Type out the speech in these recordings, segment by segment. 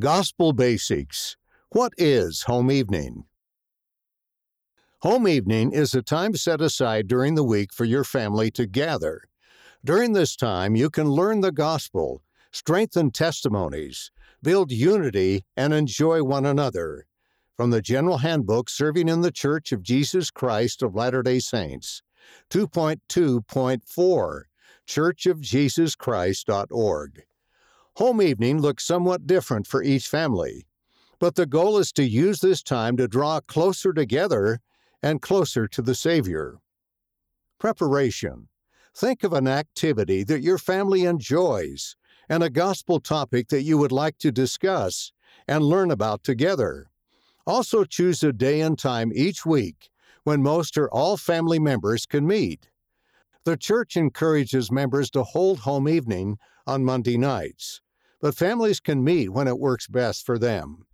Gospel Basics What is Home Evening? Home evening is a time set aside during the week for your family to gather. During this time, you can learn the gospel, strengthen testimonies, build unity, and enjoy one another. From the General Handbook Serving in the Church of Jesus Christ of Latter day Saints, 2.2.4, churchofjesuschrist.org. Home evening looks somewhat different for each family, but the goal is to use this time to draw closer together and closer to the Savior. Preparation. Think of an activity that your family enjoys and a gospel topic that you would like to discuss and learn about together. Also, choose a day and time each week when most or all family members can meet. The church encourages members to hold home evening on Monday nights, but families can meet when it works best for them.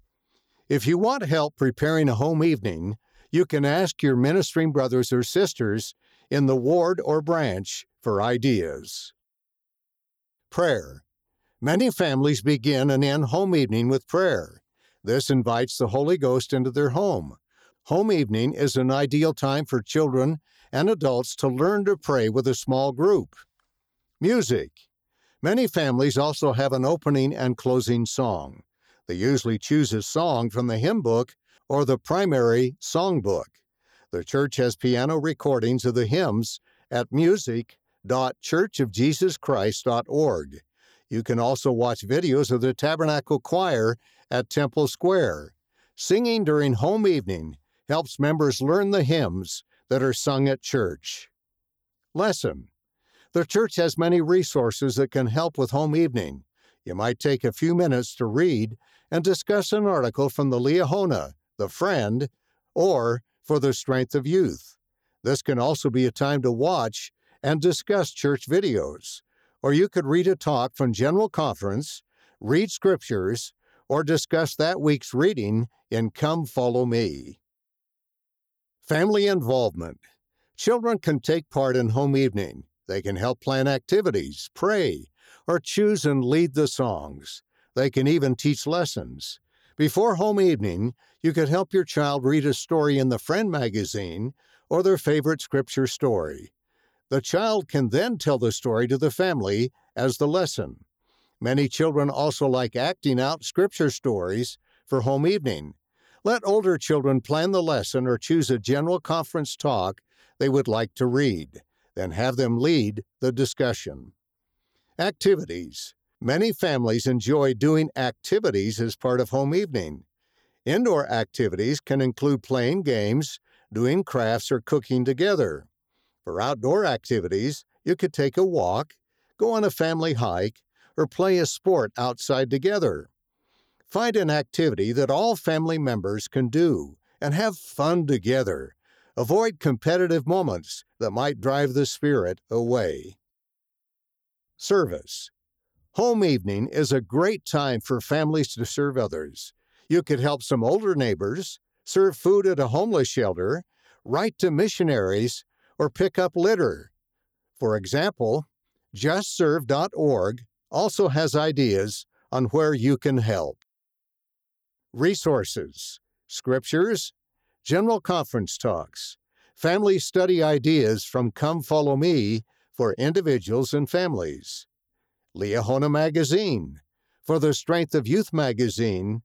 If you want help preparing a home evening, you can ask your ministering brothers or sisters in the ward or branch for ideas. Prayer. Many families begin and end home evening with prayer. This invites the Holy Ghost into their home. Home evening is an ideal time for children and adults to learn to pray with a small group. Music. Many families also have an opening and closing song. They usually choose a song from the hymn book or the primary songbook. The church has piano recordings of the hymns at music.churchofjesuschrist.org. You can also watch videos of the Tabernacle Choir at Temple Square. Singing during home evening helps members learn the hymns that are sung at church. Lesson The church has many resources that can help with home evening. You might take a few minutes to read and discuss an article from the Liahona the friend, or for the strength of youth. This can also be a time to watch and discuss church videos, or you could read a talk from General Conference, read scriptures, or discuss that week's reading in Come Follow Me. Family involvement. Children can take part in home evening. They can help plan activities, pray, or choose and lead the songs. They can even teach lessons. Before home evening, you could help your child read a story in the Friend magazine or their favorite scripture story. The child can then tell the story to the family as the lesson. Many children also like acting out scripture stories for home evening. Let older children plan the lesson or choose a general conference talk they would like to read, then have them lead the discussion. Activities Many families enjoy doing activities as part of home evening. Indoor activities can include playing games, doing crafts, or cooking together. For outdoor activities, you could take a walk, go on a family hike, or play a sport outside together. Find an activity that all family members can do and have fun together. Avoid competitive moments that might drive the spirit away. Service Home evening is a great time for families to serve others. You could help some older neighbors, serve food at a homeless shelter, write to missionaries, or pick up litter. For example, justserve.org also has ideas on where you can help. Resources Scriptures, General Conference Talks, Family Study Ideas from Come Follow Me for individuals and families. Liahona Magazine, for the Strength of Youth Magazine,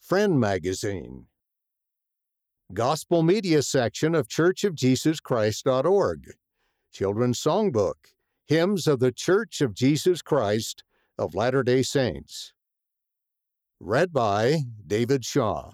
Friend Magazine. Gospel Media section of churchofjesuschrist.org. Children's Songbook, Hymns of the Church of Jesus Christ of Latter day Saints. Read by David Shaw.